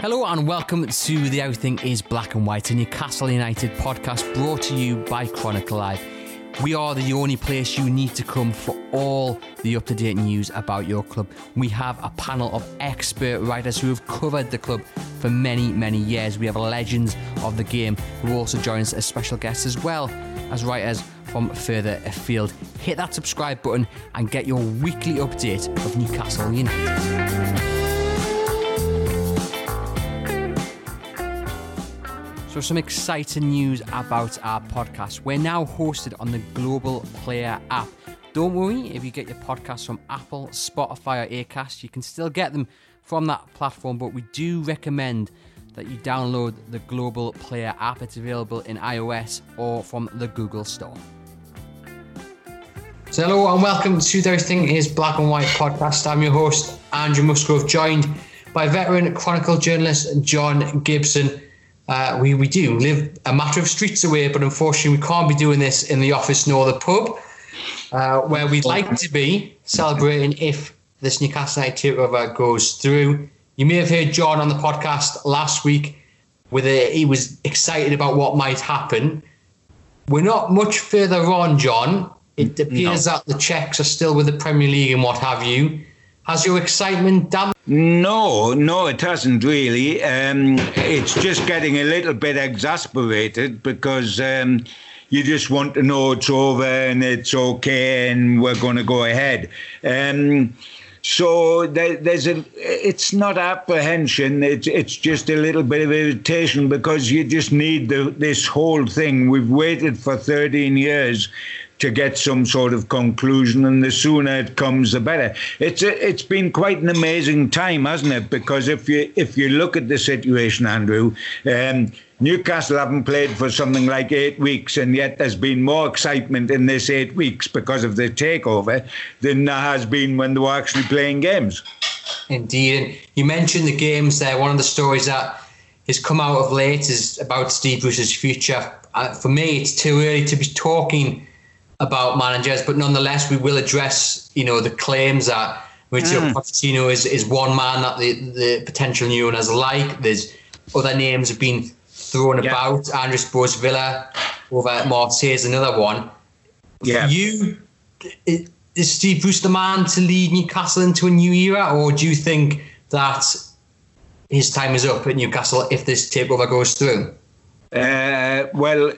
Hello and welcome to the Everything is Black and White, a Newcastle United podcast brought to you by Chronicle Live. We are the only place you need to come for all the up to date news about your club. We have a panel of expert writers who have covered the club for many, many years. We have legends of the game who also join us as special guests as well as writers from further afield. Hit that subscribe button and get your weekly update of Newcastle United. So, some exciting news about our podcast. We're now hosted on the Global Player app. Don't worry if you get your podcasts from Apple, Spotify, or Acast, you can still get them from that platform, but we do recommend that you download the Global Player app. It's available in iOS or from the Google Store. So, hello and welcome to Everything is Black and White podcast. I'm your host, Andrew Musgrove, joined by veteran Chronicle journalist John Gibson. Uh, we, we do live a matter of streets away, but unfortunately, we can't be doing this in the office nor the pub, uh, where we'd like to be celebrating if this Newcastle United takeover goes through. You may have heard John on the podcast last week, where he was excited about what might happen. We're not much further on, John. It appears no. that the checks are still with the Premier League and what have you. Has your excitement dampened? No, no, it hasn't really. Um, it's just getting a little bit exasperated because um, you just want to know it's over and it's okay and we're going to go ahead. Um, so there, there's a, it's not apprehension. It's it's just a little bit of irritation because you just need the, this whole thing. We've waited for 13 years to get some sort of conclusion, and the sooner it comes, the better. It's a, it's been quite an amazing time, hasn't it? Because if you if you look at the situation, Andrew. Um, Newcastle haven't played for something like eight weeks, and yet there's been more excitement in this eight weeks because of the takeover than there has been when they were actually playing games. Indeed. And you mentioned the games there. One of the stories that has come out of late is about Steve Bruce's future. Uh, for me, it's too early to be talking about managers, but nonetheless, we will address, you know, the claims that Mauricio mm. Pochettino is, is one man that the, the potential new owners like. There's other names have been thrown yeah. about. Andres Boaz-Villa over at Marseille is another one. Yeah. You, is Steve Bruce the man to lead Newcastle into a new era, or do you think that his time is up at Newcastle if this takeover goes through? Uh, well,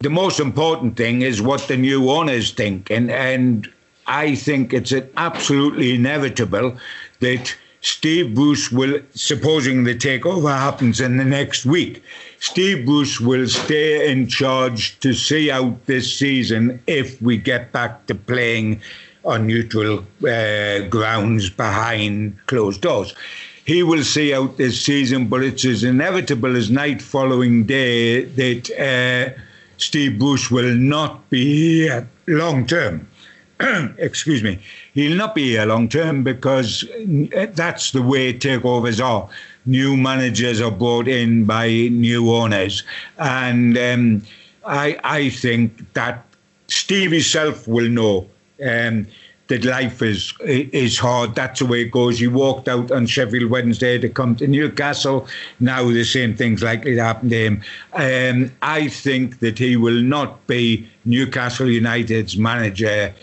the most important thing is what the new owners think. And, and I think it's absolutely inevitable that Steve Bruce will, supposing the takeover happens in the next week, Steve Bruce will stay in charge to see out this season if we get back to playing on neutral uh, grounds behind closed doors. He will see out this season, but it's as inevitable as night following day that. Uh, Steve Bruce will not be here long term. Excuse me. He'll not be here long term because that's the way takeovers are. New managers are brought in by new owners, and um, I I think that Steve himself will know. Um, that life is is hard. That's the way it goes. You walked out on Sheffield Wednesday to come to Newcastle. Now the same thing's likely to happen to him. Um, I think that he will not be Newcastle United's manager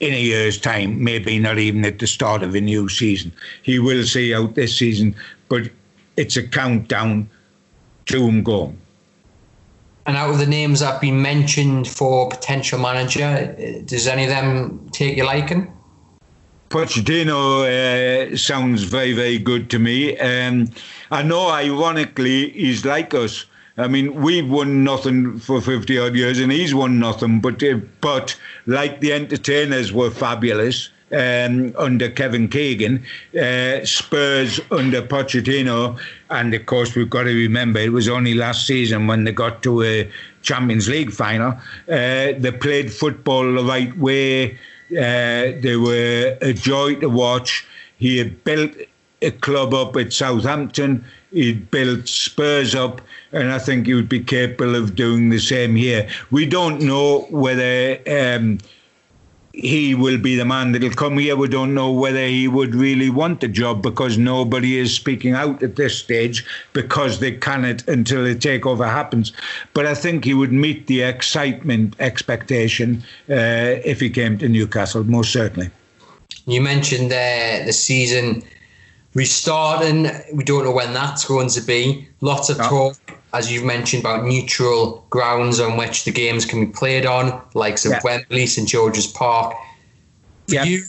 in a year's time. Maybe not even at the start of a new season. He will see out this season, but it's a countdown to him going. And out of the names that have been mentioned for potential manager, does any of them take your liking? Pochettino uh, sounds very, very good to me. Um, I know, ironically, he's like us. I mean, we've won nothing for 50 odd years and he's won nothing, but, uh, but like the entertainers were fabulous um, under Kevin Keegan, uh, Spurs under Pochettino, and of course we've got to remember it was only last season when they got to a Champions League final. Uh, they played football the right way. Uh, they were a joy to watch. He had built a club up at Southampton. He'd built Spurs up, and I think he would be capable of doing the same here. We don't know whether. Um, he will be the man that'll come here. We don't know whether he would really want the job because nobody is speaking out at this stage because they cannot until the takeover happens. But I think he would meet the excitement expectation uh, if he came to Newcastle, most certainly. You mentioned uh, the season restarting. We don't know when that's going to be. Lots of no. talk, as you've mentioned, about neutral grounds on which the games can be played on, like yeah. Wembley, St George's Park. For yeah. you,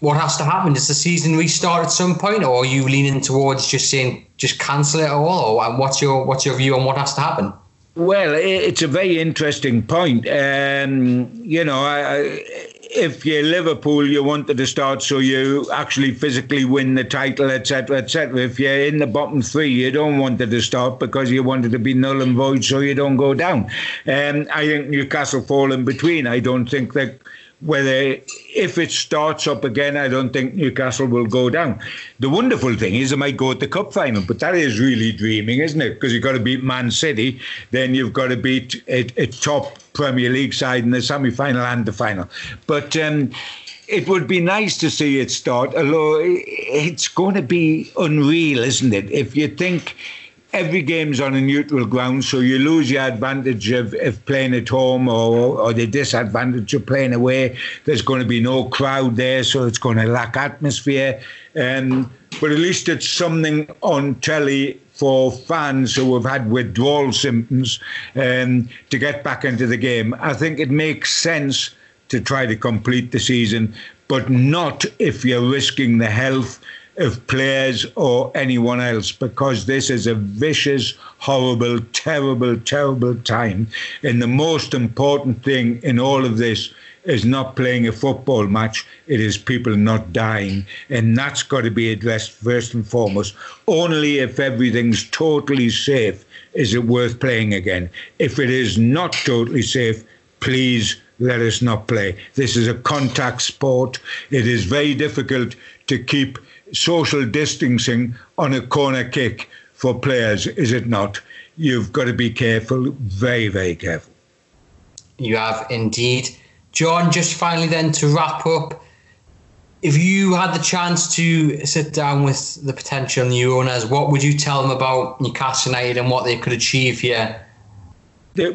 what has to happen? Does the season restart at some point, or are you leaning towards just saying just cancel it all? Or what's your what's your view on what has to happen? Well, it's a very interesting point. Um, you know, I, if you're Liverpool, you wanted to start so you actually physically win the title, etc., etc. If you're in the bottom three, you don't want to start because you wanted to be null and void so you don't go down. Um, I think Newcastle fall in between. I don't think that whether if it starts up again, I don't think Newcastle will go down. The wonderful thing is they might go to the cup final, but that is really dreaming, isn't it? Because you've got to beat Man City, then you've got to beat a, a top Premier League side in the semi-final and the final. But um, it would be nice to see it start, although it's going to be unreal, isn't it? If you think every game's on a neutral ground, so you lose your advantage of, of playing at home or, or the disadvantage of playing away. There's going to be no crowd there, so it's going to lack atmosphere. Um, but at least it's something on telly for fans who have had withdrawal symptoms um, to get back into the game. I think it makes sense to try to complete the season, but not if you're risking the health of players or anyone else because this is a vicious, horrible, terrible, terrible time. And the most important thing in all of this is not playing a football match, it is people not dying. And that's got to be addressed first and foremost. Only if everything's totally safe is it worth playing again. If it is not totally safe, please let us not play. This is a contact sport. It is very difficult to keep social distancing on a corner kick for players, is it not? You've got to be careful, very, very careful. You have indeed. John, just finally then to wrap up, if you had the chance to sit down with the potential new owners, what would you tell them about Newcastle United and what they could achieve here?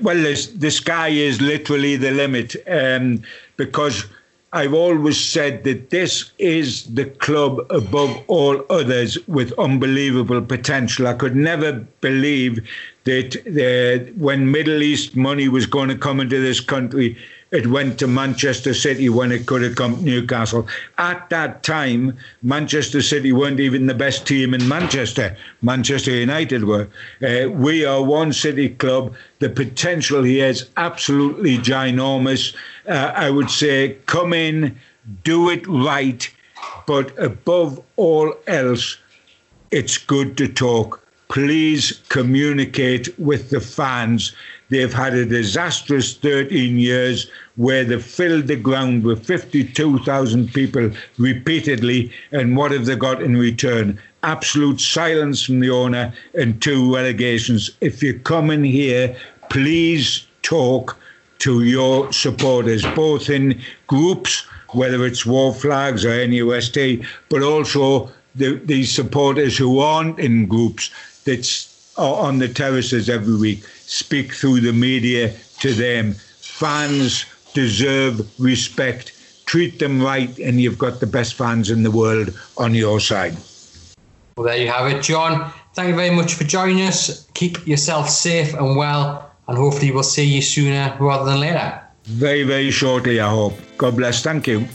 well, the sky is literally the limit um, because I've always said that this is the club above all others with unbelievable potential. I could never believe that uh, when Middle East money was going to come into this country, it went to Manchester City when it could have come to Newcastle. At that time, Manchester City weren't even the best team in Manchester. Manchester United were. Uh, we are one city club. The potential here is absolutely ginormous. Uh, I would say come in, do it right, but above all else, it's good to talk. Please communicate with the fans They've had a disastrous 13 years where they filled the ground with 52,000 people repeatedly. And what have they got in return? Absolute silence from the owner and two relegations. If you come in here, please talk to your supporters, both in groups, whether it's Wor Flags or NUST, but also the, the supporters who aren't in groups that's on the terraces every week speak through the media to them. Fans deserve respect. Treat them right, and you've got the best fans in the world on your side. Well, there you have it, John. Thank you very much for joining us. Keep yourself safe and well, and hopefully, we'll see you sooner rather than later. Very, very shortly, I hope. God bless. Thank you.